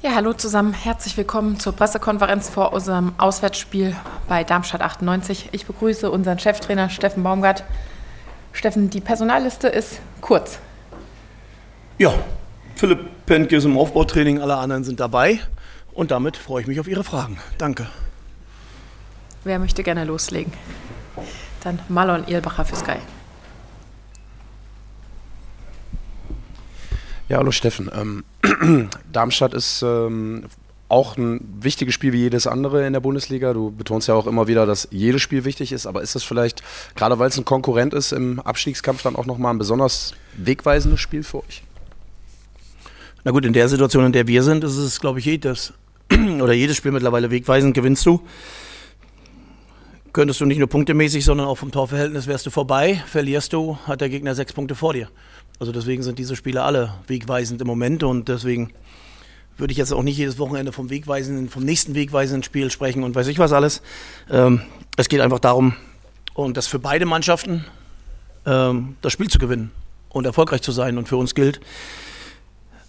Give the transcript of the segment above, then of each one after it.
Ja, hallo zusammen. Herzlich willkommen zur Pressekonferenz vor unserem Auswärtsspiel bei Darmstadt 98. Ich begrüße unseren Cheftrainer Steffen Baumgart. Steffen, die Personalliste ist kurz. Ja, Philipp Pentke ist im Aufbautraining, alle anderen sind dabei. Und damit freue ich mich auf Ihre Fragen. Danke. Wer möchte gerne loslegen? Dann Marlon Ehlbacher für Sky. Ja, hallo Steffen. Ähm, Darmstadt ist ähm, auch ein wichtiges Spiel wie jedes andere in der Bundesliga. Du betonst ja auch immer wieder, dass jedes Spiel wichtig ist, aber ist das vielleicht, gerade weil es ein Konkurrent ist im Abstiegskampf, dann auch nochmal ein besonders wegweisendes Spiel für euch? Na gut, in der Situation, in der wir sind, ist es, glaube ich, jedes oder jedes Spiel mittlerweile wegweisend. Gewinnst du, könntest du nicht nur punktemäßig, sondern auch vom Torverhältnis wärst du vorbei. Verlierst du, hat der Gegner sechs Punkte vor dir. Also deswegen sind diese Spiele alle wegweisend im Moment und deswegen würde ich jetzt auch nicht jedes Wochenende vom wegweisenden, vom nächsten wegweisenden Spiel sprechen und weiß ich was alles. Ähm, es geht einfach darum, und das für beide Mannschaften, ähm, das Spiel zu gewinnen und erfolgreich zu sein. Und für uns gilt,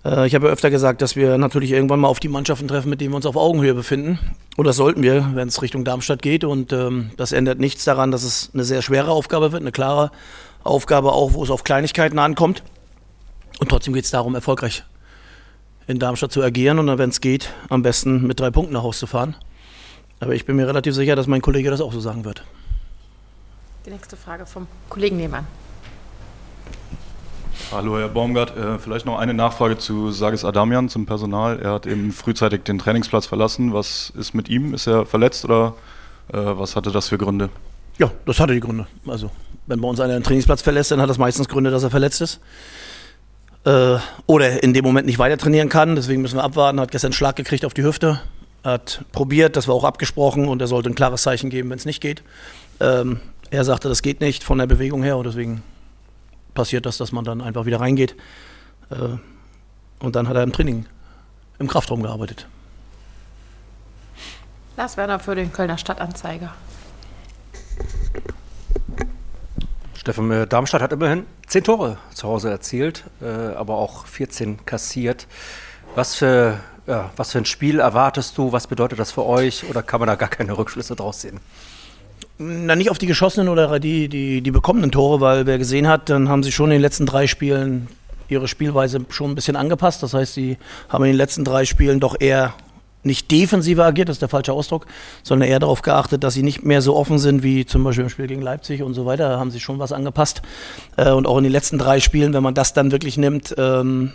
äh, ich habe ja öfter gesagt, dass wir natürlich irgendwann mal auf die Mannschaften treffen, mit denen wir uns auf Augenhöhe befinden. Und das sollten wir, wenn es Richtung Darmstadt geht. Und ähm, das ändert nichts daran, dass es eine sehr schwere Aufgabe wird, eine klare Aufgabe auch, wo es auf Kleinigkeiten ankommt. Und trotzdem geht es darum, erfolgreich in Darmstadt zu agieren und wenn es geht, am besten mit drei Punkten nach Hause zu fahren. Aber ich bin mir relativ sicher, dass mein Kollege das auch so sagen wird. Die nächste Frage vom Kollegen nebenan. Hallo Herr Baumgart, äh, vielleicht noch eine Nachfrage zu Sages Adamian zum Personal. Er hat eben frühzeitig den Trainingsplatz verlassen. Was ist mit ihm? Ist er verletzt oder äh, was hatte das für Gründe? Ja, das hatte die Gründe. Also wenn bei uns einer den Trainingsplatz verlässt, dann hat das meistens Gründe, dass er verletzt ist. Äh, oder in dem Moment nicht weiter trainieren kann. Deswegen müssen wir abwarten. Hat gestern einen Schlag gekriegt auf die Hüfte. Hat probiert, das war auch abgesprochen und er sollte ein klares Zeichen geben, wenn es nicht geht. Ähm, er sagte, das geht nicht von der Bewegung her und deswegen passiert das, dass man dann einfach wieder reingeht. Äh, und dann hat er im Training im Kraftraum gearbeitet. Lars Werner für den Kölner Stadtanzeiger. Steffen, äh, Darmstadt hat immerhin zehn Tore zu Hause erzielt, äh, aber auch 14 kassiert. Was für, ja, was für ein Spiel erwartest du? Was bedeutet das für euch? Oder kann man da gar keine Rückschlüsse draus sehen? Na, nicht auf die geschossenen oder die, die, die bekommenen Tore, weil wer gesehen hat, dann haben sie schon in den letzten drei Spielen ihre Spielweise schon ein bisschen angepasst. Das heißt, sie haben in den letzten drei Spielen doch eher nicht defensiver agiert, das ist der falsche Ausdruck, sondern eher darauf geachtet, dass sie nicht mehr so offen sind wie zum Beispiel im Spiel gegen Leipzig und so weiter. Da haben sie schon was angepasst. Äh, und auch in den letzten drei Spielen, wenn man das dann wirklich nimmt, ähm,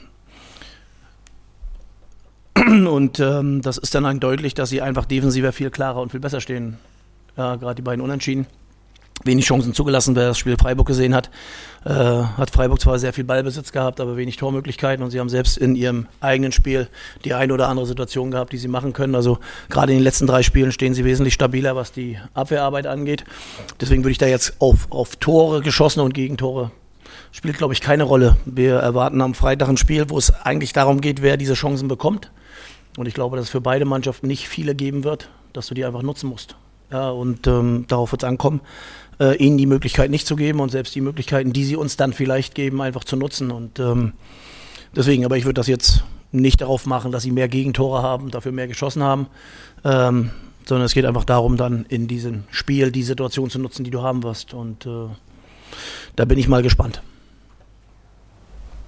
und ähm, das ist dann deutlich, dass sie einfach defensiver viel klarer und viel besser stehen. Ja, gerade die beiden Unentschieden wenig Chancen zugelassen, wer das Spiel Freiburg gesehen hat. Äh, hat Freiburg zwar sehr viel Ballbesitz gehabt, aber wenig Tormöglichkeiten und sie haben selbst in ihrem eigenen Spiel die eine oder andere Situation gehabt, die sie machen können. Also gerade in den letzten drei Spielen stehen sie wesentlich stabiler, was die Abwehrarbeit angeht. Deswegen würde ich da jetzt auf, auf Tore geschossen und Gegentore spielt, glaube ich, keine Rolle. Wir erwarten am Freitag ein Spiel, wo es eigentlich darum geht, wer diese Chancen bekommt. Und ich glaube, dass es für beide Mannschaften nicht viele geben wird, dass du die einfach nutzen musst. Ja, und ähm, darauf wird es ankommen äh, ihnen die Möglichkeit nicht zu geben und selbst die Möglichkeiten, die sie uns dann vielleicht geben, einfach zu nutzen. Und ähm, deswegen, aber ich würde das jetzt nicht darauf machen, dass sie mehr Gegentore haben, dafür mehr geschossen haben, ähm, sondern es geht einfach darum, dann in diesem Spiel die Situation zu nutzen, die du haben wirst. Und äh, da bin ich mal gespannt.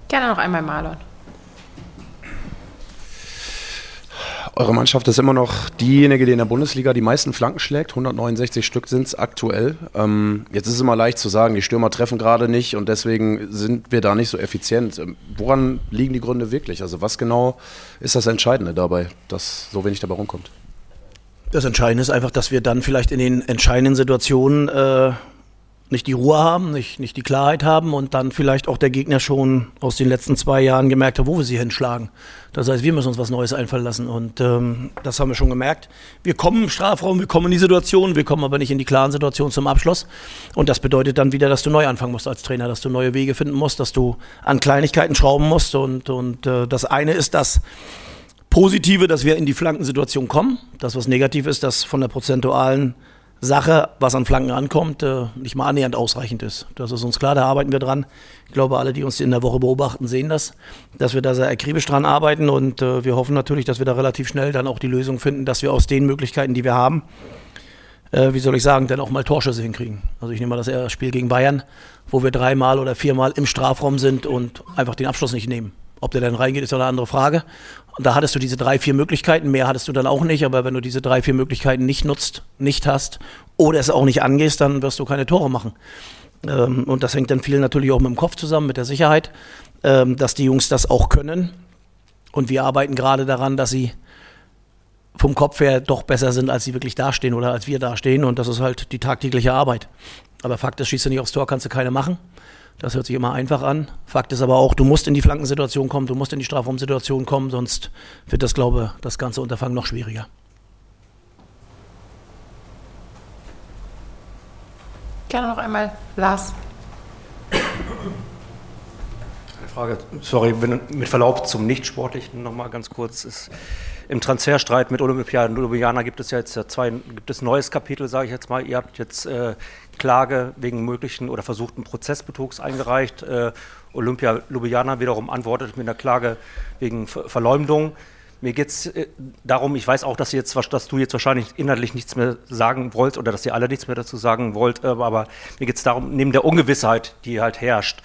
Gerne noch einmal Marlon. Eure Mannschaft ist immer noch diejenige, die in der Bundesliga die meisten Flanken schlägt. 169 Stück sind es aktuell. Ähm, jetzt ist es immer leicht zu sagen, die Stürmer treffen gerade nicht und deswegen sind wir da nicht so effizient. Ähm, woran liegen die Gründe wirklich? Also was genau ist das Entscheidende dabei, dass so wenig dabei rumkommt? Das Entscheidende ist einfach, dass wir dann vielleicht in den entscheidenden Situationen äh, nicht die Ruhe haben, nicht, nicht die Klarheit haben und dann vielleicht auch der Gegner schon aus den letzten zwei Jahren gemerkt hat, wo wir sie hinschlagen. Das heißt, wir müssen uns was Neues einfallen lassen und ähm, das haben wir schon gemerkt. Wir kommen im Strafraum, wir kommen in die Situation, wir kommen aber nicht in die klaren Situationen zum Abschluss und das bedeutet dann wieder, dass du neu anfangen musst als Trainer, dass du neue Wege finden musst, dass du an Kleinigkeiten schrauben musst und, und äh, das eine ist das Positive, dass wir in die Flankensituation kommen. Das, was negativ ist, dass von der prozentualen Sache, was an Flanken ankommt, äh, nicht mal annähernd ausreichend ist. Das ist uns klar, da arbeiten wir dran. Ich glaube, alle, die uns in der Woche beobachten, sehen das, dass wir da sehr akribisch dran arbeiten und äh, wir hoffen natürlich, dass wir da relativ schnell dann auch die Lösung finden, dass wir aus den Möglichkeiten, die wir haben, äh, wie soll ich sagen, dann auch mal Torschüsse hinkriegen. Also ich nehme mal das Spiel gegen Bayern, wo wir dreimal oder viermal im Strafraum sind und einfach den Abschluss nicht nehmen. Ob der dann reingeht, ist eine andere Frage. Und da hattest du diese drei, vier Möglichkeiten. Mehr hattest du dann auch nicht. Aber wenn du diese drei, vier Möglichkeiten nicht nutzt, nicht hast oder es auch nicht angehst, dann wirst du keine Tore machen. Ähm, und das hängt dann viel natürlich auch mit dem Kopf zusammen, mit der Sicherheit, ähm, dass die Jungs das auch können. Und wir arbeiten gerade daran, dass sie vom Kopf her doch besser sind, als sie wirklich dastehen oder als wir dastehen. Und das ist halt die tagtägliche Arbeit. Aber Fakt ist, schießt du nicht aufs Tor, kannst du keine machen. Das hört sich immer einfach an. Fakt ist aber auch, du musst in die Flankensituation kommen, du musst in die Strafraumsituation kommen, sonst wird das, glaube ich, das ganze Unterfangen noch schwieriger. Gerne noch einmal Lars. Eine Frage, sorry, mit Verlaub zum Nichtsportlichen nochmal ganz kurz. Ist, Im Transferstreit mit Olympiaden und Olympianer gibt es ja jetzt zwei, gibt es ein neues Kapitel, sage ich jetzt mal. Ihr habt jetzt äh, Klage wegen möglichen oder versuchten Prozessbetrugs eingereicht. Äh, Olympia Ljubljana wiederum antwortet mit einer Klage wegen Verleumdung. Mir geht es äh, darum, ich weiß auch, dass, jetzt, dass, du jetzt wahrscheinlich inhaltlich nichts mehr sagen wollt oder dass ihr alle nichts mehr dazu sagen wollt, äh, aber mir geht es darum, neben der Ungewissheit, die halt herrscht,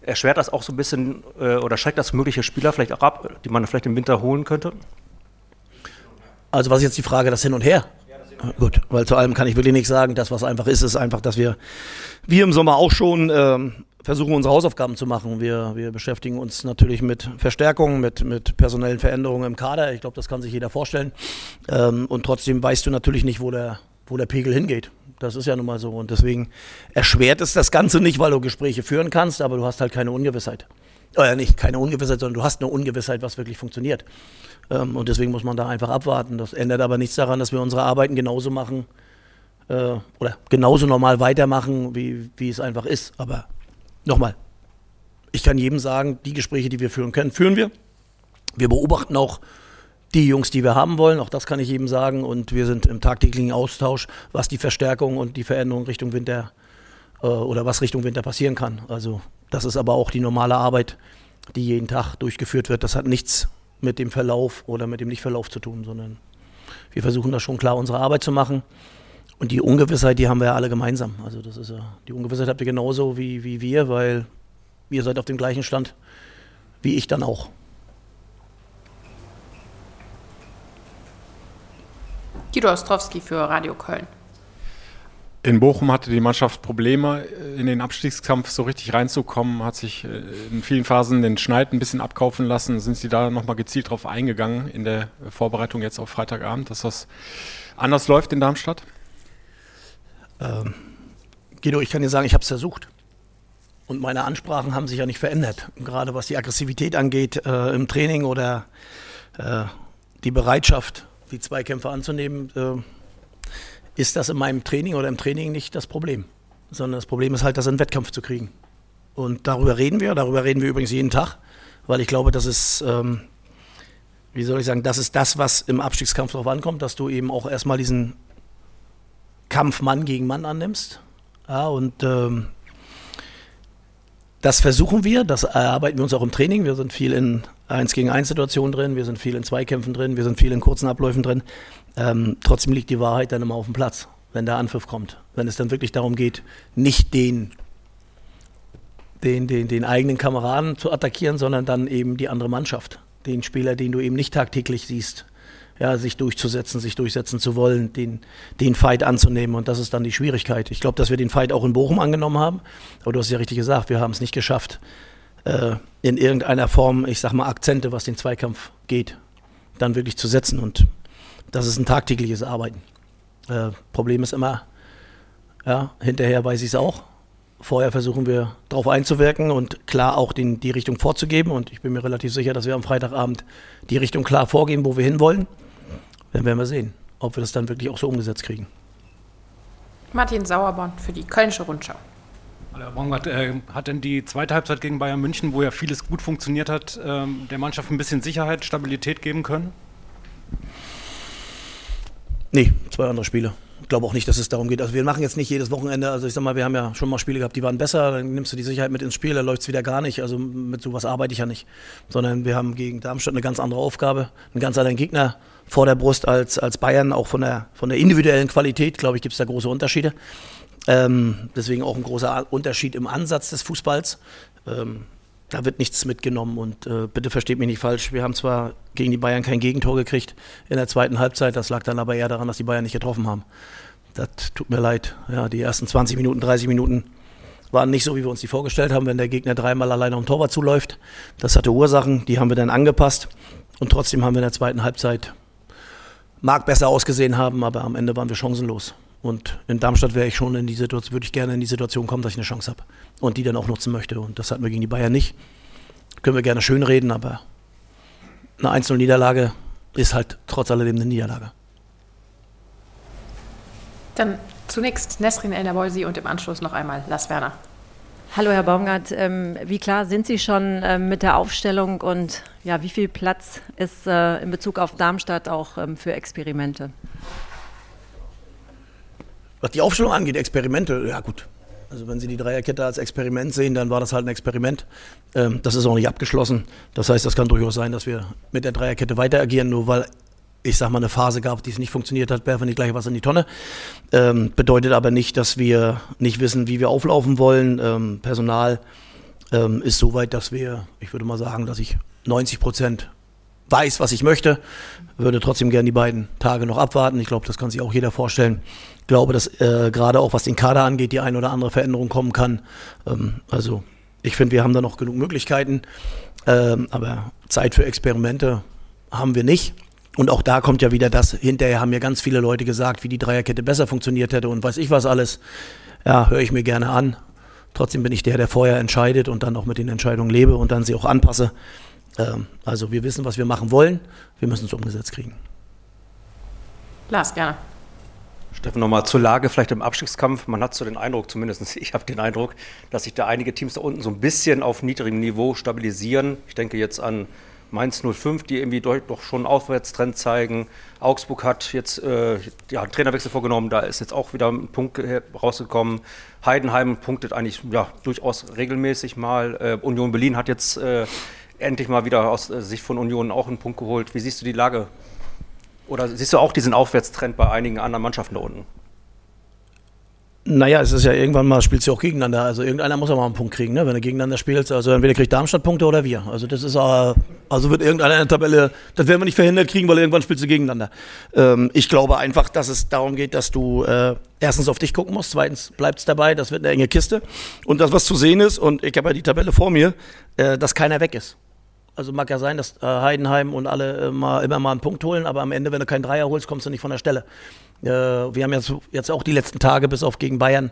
erschwert das auch so ein bisschen äh, oder schreckt das mögliche Spieler vielleicht auch ab, die man vielleicht im Winter holen könnte? Also was ist jetzt die Frage, das Hin und Her? Gut, weil zu allem kann ich wirklich nichts sagen. Das, was einfach ist, ist einfach, dass wir, wir im Sommer auch schon ähm, versuchen, unsere Hausaufgaben zu machen. Wir, wir beschäftigen uns natürlich mit Verstärkungen, mit, mit personellen Veränderungen im Kader. Ich glaube, das kann sich jeder vorstellen. Ähm, und trotzdem weißt du natürlich nicht, wo der, wo der Pegel hingeht. Das ist ja nun mal so. Und deswegen erschwert es das Ganze nicht, weil du Gespräche führen kannst, aber du hast halt keine Ungewissheit. Äh, nicht keine Ungewissheit, sondern du hast eine Ungewissheit, was wirklich funktioniert. Ähm, und deswegen muss man da einfach abwarten. Das ändert aber nichts daran, dass wir unsere Arbeiten genauso machen äh, oder genauso normal weitermachen, wie, wie es einfach ist. Aber nochmal, ich kann jedem sagen, die Gespräche, die wir führen können, führen wir. Wir beobachten auch die Jungs, die wir haben wollen, auch das kann ich jedem sagen. Und wir sind im tagtäglichen Austausch, was die Verstärkung und die Veränderung Richtung Winter äh, oder was Richtung Winter passieren kann. Also das ist aber auch die normale Arbeit, die jeden Tag durchgeführt wird. Das hat nichts mit dem Verlauf oder mit dem Nichtverlauf zu tun, sondern wir versuchen da schon klar unsere Arbeit zu machen. Und die Ungewissheit, die haben wir ja alle gemeinsam. Also das ist ja, die Ungewissheit habt ihr genauso wie, wie wir, weil ihr seid auf dem gleichen Stand wie ich dann auch. Guido Ostrowski für Radio Köln. In Bochum hatte die Mannschaft Probleme, äh, in den Abstiegskampf so richtig reinzukommen, hat sich äh, in vielen Phasen den Schneid ein bisschen abkaufen lassen. Sind Sie da nochmal gezielt drauf eingegangen in der Vorbereitung jetzt auf Freitagabend, dass das anders läuft in Darmstadt? Ähm, Guido, ich kann dir sagen, ich habe es versucht. Und meine Ansprachen haben sich ja nicht verändert. Gerade was die Aggressivität angeht äh, im Training oder äh, die Bereitschaft, die Zweikämpfe anzunehmen. Äh, ist das in meinem Training oder im Training nicht das Problem. Sondern das Problem ist halt, das in den Wettkampf zu kriegen. Und darüber reden wir, darüber reden wir übrigens jeden Tag, weil ich glaube, das ist, ähm, wie soll ich sagen, das ist das, was im Abstiegskampf darauf ankommt, dass du eben auch erstmal diesen Kampf Mann gegen Mann annimmst. Ja, und ähm, das versuchen wir, das erarbeiten wir uns auch im Training. Wir sind viel in 1 gegen 1 Situationen drin, wir sind viel in Zweikämpfen drin, wir sind viel in kurzen Abläufen drin. Ähm, trotzdem liegt die Wahrheit dann immer auf dem Platz, wenn der Anpfiff kommt. Wenn es dann wirklich darum geht, nicht den, den, den, den eigenen Kameraden zu attackieren, sondern dann eben die andere Mannschaft. Den Spieler, den du eben nicht tagtäglich siehst. Ja, sich durchzusetzen, sich durchsetzen zu wollen, den, den Fight anzunehmen. Und das ist dann die Schwierigkeit. Ich glaube, dass wir den Fight auch in Bochum angenommen haben. Aber du hast ja richtig gesagt, wir haben es nicht geschafft, äh, in irgendeiner Form, ich sag mal, Akzente, was den Zweikampf geht, dann wirklich zu setzen. Und das ist ein tagtägliches Arbeiten. Äh, Problem ist immer, ja, hinterher weiß ich es auch. Vorher versuchen wir darauf einzuwirken und klar auch den, die Richtung vorzugeben. Und ich bin mir relativ sicher, dass wir am Freitagabend die Richtung klar vorgeben, wo wir hinwollen. Dann werden wir sehen, ob wir das dann wirklich auch so umgesetzt kriegen. Martin Sauerborn für die Kölnische Rundschau. Äh, hat denn die zweite Halbzeit gegen Bayern München, wo ja vieles gut funktioniert hat, ähm, der Mannschaft ein bisschen Sicherheit, Stabilität geben können? Nee, zwei andere Spiele. glaube auch nicht, dass es darum geht. Also wir machen jetzt nicht jedes Wochenende, also ich sag mal, wir haben ja schon mal Spiele gehabt, die waren besser, dann nimmst du die Sicherheit mit ins Spiel, dann läuft es wieder gar nicht. Also mit sowas arbeite ich ja nicht. Sondern wir haben gegen Darmstadt eine ganz andere Aufgabe, einen ganz anderen Gegner vor der Brust als, als Bayern, auch von der, von der individuellen Qualität, glaube ich, gibt es da große Unterschiede. Ähm, deswegen auch ein großer Unterschied im Ansatz des Fußballs. Ähm, da wird nichts mitgenommen und äh, bitte versteht mich nicht falsch. Wir haben zwar gegen die Bayern kein Gegentor gekriegt in der zweiten Halbzeit, das lag dann aber eher daran, dass die Bayern nicht getroffen haben. Das tut mir leid. Ja, die ersten 20 Minuten, 30 Minuten waren nicht so, wie wir uns die vorgestellt haben, wenn der Gegner dreimal alleine um Torwart zuläuft. Das hatte Ursachen, die haben wir dann angepasst und trotzdem haben wir in der zweiten Halbzeit mag besser ausgesehen haben, aber am Ende waren wir chancenlos. Und in Darmstadt wäre ich schon in die Situation, würde ich gerne in die Situation kommen, dass ich eine Chance habe und die dann auch nutzen möchte. Und das hatten wir gegen die Bayern nicht. Können wir gerne schön reden, aber eine 1-0-Niederlage ist halt trotz alledem eine Niederlage. Dann zunächst Nesrin El-Nabolsi und im Anschluss noch einmal Lars Werner. Hallo Herr Baumgart, ähm, wie klar sind Sie schon ähm, mit der Aufstellung und ja, wie viel Platz ist äh, in Bezug auf Darmstadt auch ähm, für Experimente? Was die Aufstellung angeht, Experimente, ja gut. Also wenn Sie die Dreierkette als Experiment sehen, dann war das halt ein Experiment. Ähm, das ist auch nicht abgeschlossen. Das heißt, das kann durchaus sein, dass wir mit der Dreierkette weiter agieren, nur weil ich sag mal, eine Phase gab, die es nicht funktioniert hat, werfen wir nicht gleich was in die Tonne. Ähm, bedeutet aber nicht, dass wir nicht wissen, wie wir auflaufen wollen. Ähm, Personal ähm, ist so weit, dass wir, ich würde mal sagen, dass ich 90 Prozent weiß, was ich möchte, würde trotzdem gerne die beiden Tage noch abwarten. Ich glaube, das kann sich auch jeder vorstellen. Ich glaube, dass äh, gerade auch was den Kader angeht, die eine oder andere Veränderung kommen kann. Ähm, also ich finde, wir haben da noch genug Möglichkeiten, ähm, aber Zeit für Experimente haben wir nicht. Und auch da kommt ja wieder das, hinterher haben mir ganz viele Leute gesagt, wie die Dreierkette besser funktioniert hätte und weiß ich was alles. Ja, höre ich mir gerne an. Trotzdem bin ich der, der vorher entscheidet und dann auch mit den Entscheidungen lebe und dann sie auch anpasse. Ähm, also wir wissen, was wir machen wollen. Wir müssen es umgesetzt kriegen. Lars, gerne. Steffen, nochmal zur Lage vielleicht im Abstiegskampf. Man hat so den Eindruck, zumindest ich habe den Eindruck, dass sich da einige Teams da unten so ein bisschen auf niedrigem Niveau stabilisieren. Ich denke jetzt an Mainz 05, die irgendwie doch schon einen Aufwärtstrend zeigen. Augsburg hat jetzt äh, ja, einen Trainerwechsel vorgenommen, da ist jetzt auch wieder ein Punkt rausgekommen. Heidenheim punktet eigentlich ja, durchaus regelmäßig mal. Äh, Union Berlin hat jetzt äh, endlich mal wieder aus äh, Sicht von Union auch einen Punkt geholt. Wie siehst du die Lage? Oder siehst du auch diesen Aufwärtstrend bei einigen anderen Mannschaften da unten? Naja, es ist ja irgendwann mal, spielst du auch gegeneinander. Also irgendeiner muss ja mal einen Punkt kriegen, ne? wenn du gegeneinander spielst. Also entweder kriegt Darmstadt Punkte oder wir. Also das ist, äh, also wird irgendeiner in der Tabelle, das werden wir nicht verhindert kriegen, weil irgendwann spielst du gegeneinander. Ähm, ich glaube einfach, dass es darum geht, dass du äh, erstens auf dich gucken musst, zweitens bleibt es dabei, das wird eine enge Kiste. Und das, was zu sehen ist, und ich habe ja die Tabelle vor mir, äh, dass keiner weg ist. Also mag ja sein, dass äh, Heidenheim und alle äh, mal, immer mal einen Punkt holen, aber am Ende, wenn du keinen Dreier holst, kommst du nicht von der Stelle. Äh, wir haben jetzt, jetzt auch die letzten Tage bis auf gegen Bayern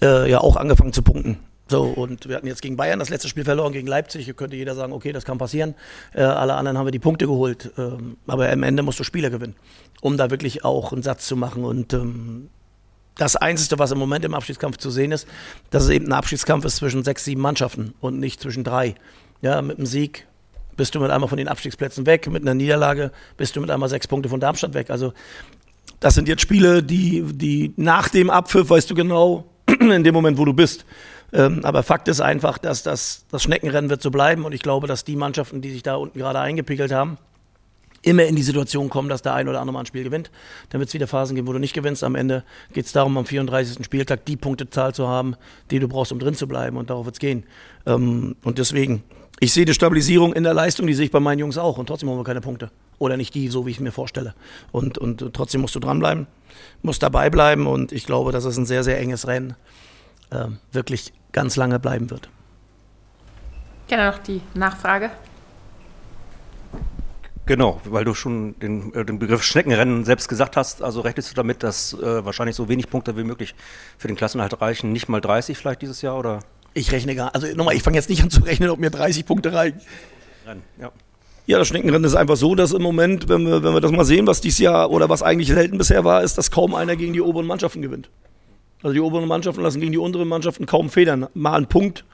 äh, ja auch angefangen zu punkten. So, und wir hatten jetzt gegen Bayern das letzte Spiel verloren, gegen Leipzig. Hier könnte jeder sagen, okay, das kann passieren. Äh, alle anderen haben wir die Punkte geholt. Ähm, aber am Ende musst du Spiele gewinnen, um da wirklich auch einen Satz zu machen. Und ähm, das Einzige, was im Moment im Abschiedskampf zu sehen ist, dass es eben ein Abschiedskampf ist zwischen sechs, sieben Mannschaften und nicht zwischen drei. Ja, mit dem Sieg bist du mit einmal von den Abstiegsplätzen weg, mit einer Niederlage bist du mit einmal sechs Punkte von Darmstadt weg. Also das sind jetzt Spiele, die, die nach dem Abpfiff weißt du genau, in dem Moment, wo du bist. Ähm, aber Fakt ist einfach, dass das, das Schneckenrennen wird so bleiben und ich glaube, dass die Mannschaften, die sich da unten gerade eingepegelt haben, immer in die Situation kommen, dass der ein oder andere mal ein Spiel gewinnt. Dann wird es wieder Phasen geben, wo du nicht gewinnst. Am Ende geht es darum, am 34. Spieltag die Punktezahl zu haben, die du brauchst, um drin zu bleiben. Und darauf wird es gehen. Ähm, und deswegen, ich sehe die Stabilisierung in der Leistung, die sehe ich bei meinen Jungs auch. Und trotzdem haben wir keine Punkte. Oder nicht die, so wie ich es mir vorstelle. Und, und trotzdem musst du dranbleiben, musst dabei bleiben. Und ich glaube, dass es ein sehr, sehr enges Rennen äh, wirklich ganz lange bleiben wird. Gerne noch die Nachfrage. Genau, weil du schon den, äh, den, Begriff Schneckenrennen selbst gesagt hast, also rechnest du damit, dass äh, wahrscheinlich so wenig Punkte wie möglich für den Klassenhalt reichen, nicht mal 30 vielleicht dieses Jahr oder? Ich rechne gar, also nochmal, ich fange jetzt nicht an zu rechnen, ob mir 30 Punkte reichen. Ja. Ja, das Schneckenrennen ist einfach so, dass im Moment, wenn wir, wenn wir das mal sehen, was dieses Jahr oder was eigentlich selten bisher war, ist, dass kaum einer gegen die oberen Mannschaften gewinnt. Also die oberen Mannschaften lassen gegen die unteren Mannschaften kaum federn. Mal einen Punkt,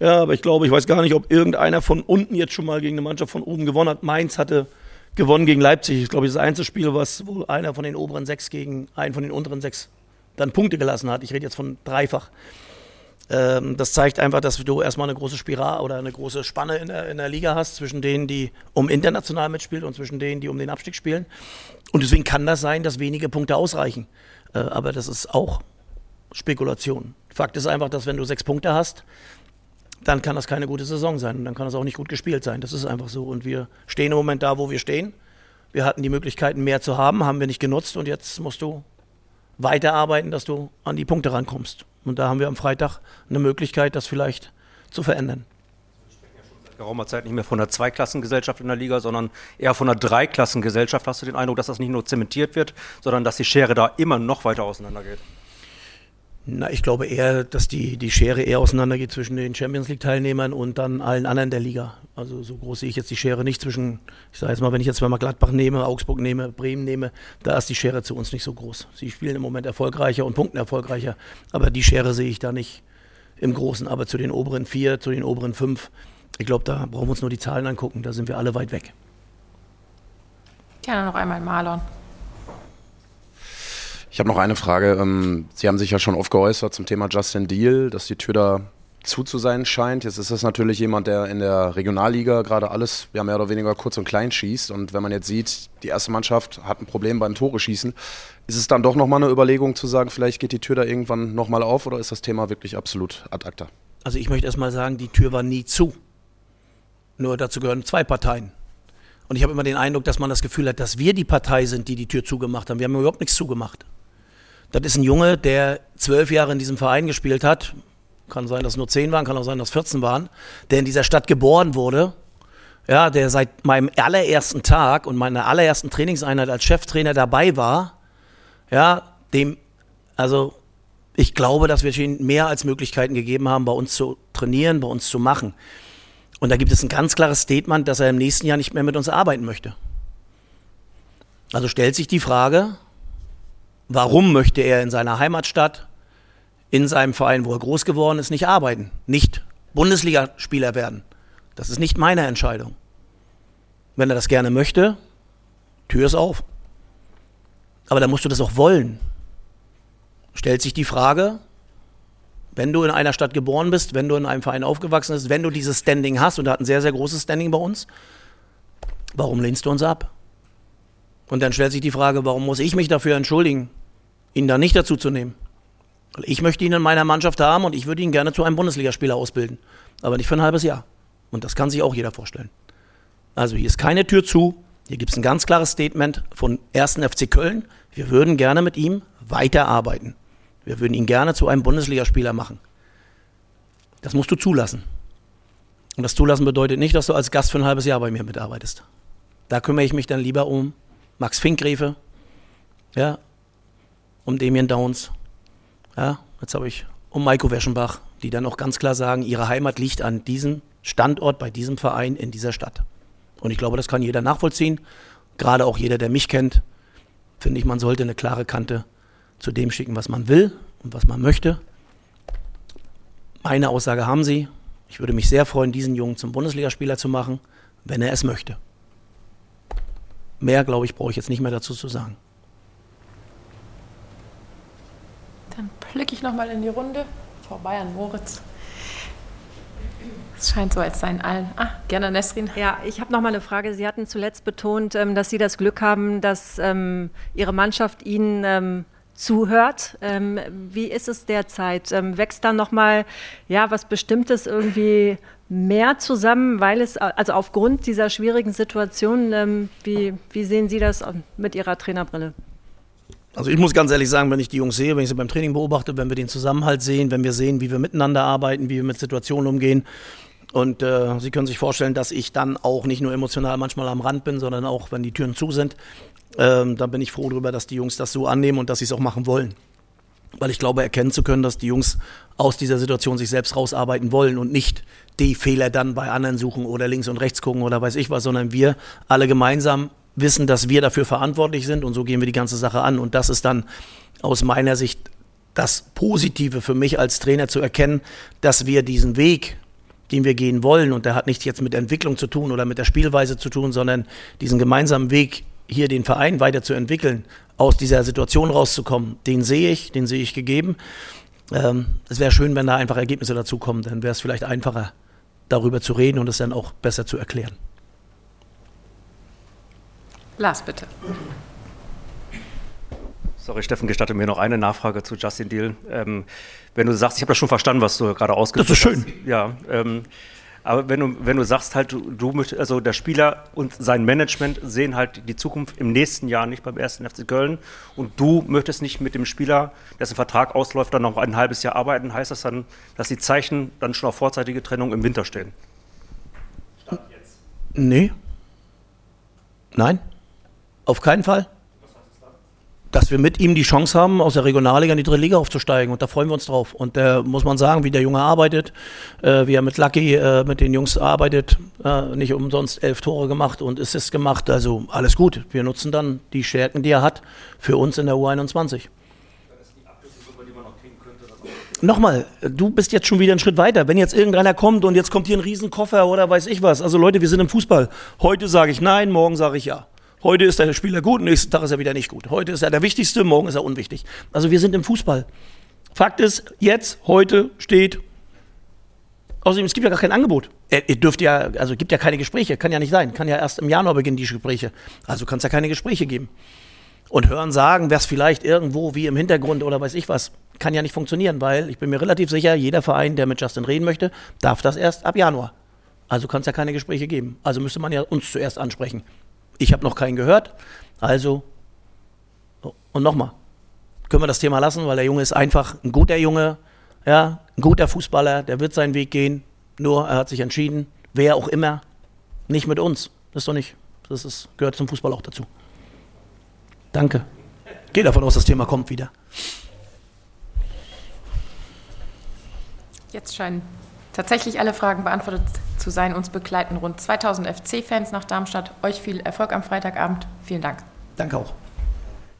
ja, aber ich glaube, ich weiß gar nicht, ob irgendeiner von unten jetzt schon mal gegen eine Mannschaft von oben gewonnen hat. Mainz hatte gewonnen gegen Leipzig. Ich glaube, das einzige Spiel, was wohl einer von den oberen sechs gegen einen von den unteren sechs dann Punkte gelassen hat. Ich rede jetzt von dreifach. Ähm, das zeigt einfach, dass du erstmal eine große Spirale oder eine große Spanne in der, in der Liga hast zwischen denen, die um international mitspielen und zwischen denen, die um den Abstieg spielen. Und deswegen kann das sein, dass wenige Punkte ausreichen. Äh, aber das ist auch Spekulation. Fakt ist einfach, dass wenn du sechs Punkte hast, dann kann das keine gute Saison sein und dann kann das auch nicht gut gespielt sein. Das ist einfach so. Und wir stehen im Moment da, wo wir stehen. Wir hatten die Möglichkeiten, mehr zu haben, haben wir nicht genutzt und jetzt musst du weiterarbeiten, dass du an die Punkte rankommst. Und da haben wir am Freitag eine Möglichkeit, das vielleicht zu verändern. Geraumer Zeit nicht mehr von einer Zweiklassengesellschaft in der Liga, sondern eher von einer Dreiklassengesellschaft. Hast du den Eindruck, dass das nicht nur zementiert wird, sondern dass die Schere da immer noch weiter auseinandergeht? Na, ich glaube eher, dass die, die Schere eher auseinandergeht zwischen den Champions League-Teilnehmern und dann allen anderen der Liga. Also so groß sehe ich jetzt die Schere nicht zwischen, ich sage jetzt mal, wenn ich jetzt mal Gladbach nehme, Augsburg nehme, Bremen nehme, da ist die Schere zu uns nicht so groß. Sie spielen im Moment erfolgreicher und punkten erfolgreicher, aber die Schere sehe ich da nicht im Großen. Aber zu den oberen vier, zu den oberen fünf, ich glaube, da brauchen wir uns nur die Zahlen angucken, da sind wir alle weit weg. Gerne noch einmal Marlon. Ich habe noch eine Frage. Ähm, Sie haben sich ja schon oft geäußert zum Thema Justin Deal, dass die Tür da zu zu sein scheint. Jetzt ist das natürlich jemand, der in der Regionalliga gerade alles ja, mehr oder weniger kurz und klein schießt. Und wenn man jetzt sieht, die erste Mannschaft hat ein Problem beim Tore schießen, ist es dann doch nochmal eine Überlegung zu sagen, vielleicht geht die Tür da irgendwann nochmal auf oder ist das Thema wirklich absolut ad acta? Also ich möchte erstmal sagen, die Tür war nie zu. Nur dazu gehören zwei Parteien. Und ich habe immer den Eindruck, dass man das Gefühl hat, dass wir die Partei sind, die die Tür zugemacht haben. Wir haben überhaupt nichts zugemacht. Das ist ein Junge, der zwölf Jahre in diesem Verein gespielt hat. Kann sein, dass nur zehn waren, kann auch sein, dass es 14 waren. Der in dieser Stadt geboren wurde. Ja, der seit meinem allerersten Tag und meiner allerersten Trainingseinheit als Cheftrainer dabei war. Ja, dem, also ich glaube, dass wir ihm mehr als Möglichkeiten gegeben haben, bei uns zu trainieren, bei uns zu machen. Und da gibt es ein ganz klares Statement, dass er im nächsten Jahr nicht mehr mit uns arbeiten möchte. Also stellt sich die Frage, Warum möchte er in seiner Heimatstadt, in seinem Verein, wo er groß geworden ist, nicht arbeiten, nicht Bundesligaspieler werden? Das ist nicht meine Entscheidung. Wenn er das gerne möchte, Tür ist auf. Aber dann musst du das auch wollen. Stellt sich die Frage, wenn du in einer Stadt geboren bist, wenn du in einem Verein aufgewachsen bist, wenn du dieses Standing hast, und er hat ein sehr, sehr großes Standing bei uns, warum lehnst du uns ab? Und dann stellt sich die Frage, warum muss ich mich dafür entschuldigen? ihn da nicht dazu zu nehmen. Ich möchte ihn in meiner Mannschaft haben und ich würde ihn gerne zu einem Bundesligaspieler ausbilden. Aber nicht für ein halbes Jahr. Und das kann sich auch jeder vorstellen. Also hier ist keine Tür zu. Hier gibt es ein ganz klares Statement von 1. FC Köln. Wir würden gerne mit ihm weiterarbeiten. Wir würden ihn gerne zu einem Bundesligaspieler machen. Das musst du zulassen. Und das Zulassen bedeutet nicht, dass du als Gast für ein halbes Jahr bei mir mitarbeitest. Da kümmere ich mich dann lieber um Max Finkgräfe, ja, um Damien Downs. Ja, jetzt habe ich um Maiko Weschenbach, die dann auch ganz klar sagen, ihre Heimat liegt an diesem Standort, bei diesem Verein, in dieser Stadt. Und ich glaube, das kann jeder nachvollziehen. Gerade auch jeder, der mich kennt, finde ich, man sollte eine klare Kante zu dem schicken, was man will und was man möchte. Meine Aussage haben Sie. Ich würde mich sehr freuen, diesen Jungen zum Bundesligaspieler zu machen, wenn er es möchte. Mehr, glaube ich, brauche ich jetzt nicht mehr dazu zu sagen. Dann blicke ich nochmal in die Runde. Vorbei an Moritz. Es scheint so, als seien allen. Ah, gerne Nesrin. Ja, ich habe noch mal eine Frage. Sie hatten zuletzt betont, ähm, dass Sie das Glück haben, dass ähm, Ihre Mannschaft Ihnen ähm, zuhört. Ähm, wie ist es derzeit? Ähm, wächst da noch mal ja was Bestimmtes irgendwie mehr zusammen, weil es also aufgrund dieser schwierigen Situation? Ähm, wie, wie sehen Sie das mit Ihrer Trainerbrille? Also ich muss ganz ehrlich sagen, wenn ich die Jungs sehe, wenn ich sie beim Training beobachte, wenn wir den Zusammenhalt sehen, wenn wir sehen, wie wir miteinander arbeiten, wie wir mit Situationen umgehen. Und äh, Sie können sich vorstellen, dass ich dann auch nicht nur emotional manchmal am Rand bin, sondern auch, wenn die Türen zu sind, ähm, dann bin ich froh darüber, dass die Jungs das so annehmen und dass sie es auch machen wollen. Weil ich glaube, erkennen zu können, dass die Jungs aus dieser Situation sich selbst rausarbeiten wollen und nicht die Fehler dann bei anderen suchen oder links und rechts gucken oder weiß ich was, sondern wir alle gemeinsam wissen, dass wir dafür verantwortlich sind und so gehen wir die ganze Sache an. Und das ist dann aus meiner Sicht das Positive für mich als Trainer zu erkennen, dass wir diesen Weg, den wir gehen wollen, und der hat nichts jetzt mit Entwicklung zu tun oder mit der Spielweise zu tun, sondern diesen gemeinsamen Weg, hier den Verein weiterzuentwickeln, aus dieser Situation rauszukommen, den sehe ich, den sehe ich gegeben. Ähm, es wäre schön, wenn da einfach Ergebnisse dazukommen, dann wäre es vielleicht einfacher, darüber zu reden und es dann auch besser zu erklären. Lars, bitte. Sorry, Steffen, gestatte mir noch eine Nachfrage zu Justin Deal. Ähm, wenn du sagst, ich habe das schon verstanden, was du gerade ausgeführt hast. Das ist schön. Hast. Ja, ähm, aber wenn du, wenn du sagst halt, du, du also der Spieler und sein Management sehen halt die Zukunft im nächsten Jahr nicht beim ersten FC Köln und du möchtest nicht mit dem Spieler, dessen Vertrag ausläuft, dann noch ein halbes Jahr arbeiten, heißt das dann, dass die Zeichen dann schon auf vorzeitige Trennung im Winter stehen? Stand jetzt. Nee. Nein. Auf keinen Fall dass wir mit ihm die Chance haben, aus der Regionalliga in die dritte Liga aufzusteigen. Und da freuen wir uns drauf. Und da muss man sagen, wie der Junge arbeitet, äh, wie er mit Lucky, äh, mit den Jungs arbeitet, äh, nicht umsonst elf Tore gemacht und Assists gemacht. Also alles gut. Wir nutzen dann die Stärken, die er hat, für uns in der U21. Nochmal, du bist jetzt schon wieder einen Schritt weiter. Wenn jetzt irgendeiner kommt und jetzt kommt hier ein Riesenkoffer oder weiß ich was. Also Leute, wir sind im Fußball. Heute sage ich nein, morgen sage ich ja. Heute ist der Spieler gut, nächsten Tag ist er wieder nicht gut. Heute ist er der Wichtigste, morgen ist er unwichtig. Also wir sind im Fußball. Fakt ist, jetzt, heute steht. Außerdem, es gibt ja gar kein Angebot. Ihr dürft ja, also gibt ja keine Gespräche, kann ja nicht sein. Kann ja erst im Januar beginnen, die Gespräche. Also kann es ja keine Gespräche geben. Und hören sagen, wer es vielleicht irgendwo wie im Hintergrund oder weiß ich was, kann ja nicht funktionieren, weil ich bin mir relativ sicher, jeder Verein, der mit Justin reden möchte, darf das erst ab Januar. Also kann es ja keine Gespräche geben. Also müsste man ja uns zuerst ansprechen. Ich habe noch keinen gehört. Also, und nochmal, können wir das Thema lassen, weil der Junge ist einfach ein guter Junge, ja, ein guter Fußballer, der wird seinen Weg gehen. Nur er hat sich entschieden, wer auch immer, nicht mit uns. Das ist doch nicht, das ist, gehört zum Fußball auch dazu. Danke. Gehe davon aus, das Thema kommt wieder. Jetzt scheinen tatsächlich alle Fragen beantwortet zu sein. Uns begleiten rund 2000 FC-Fans nach Darmstadt. Euch viel Erfolg am Freitagabend. Vielen Dank. Danke auch.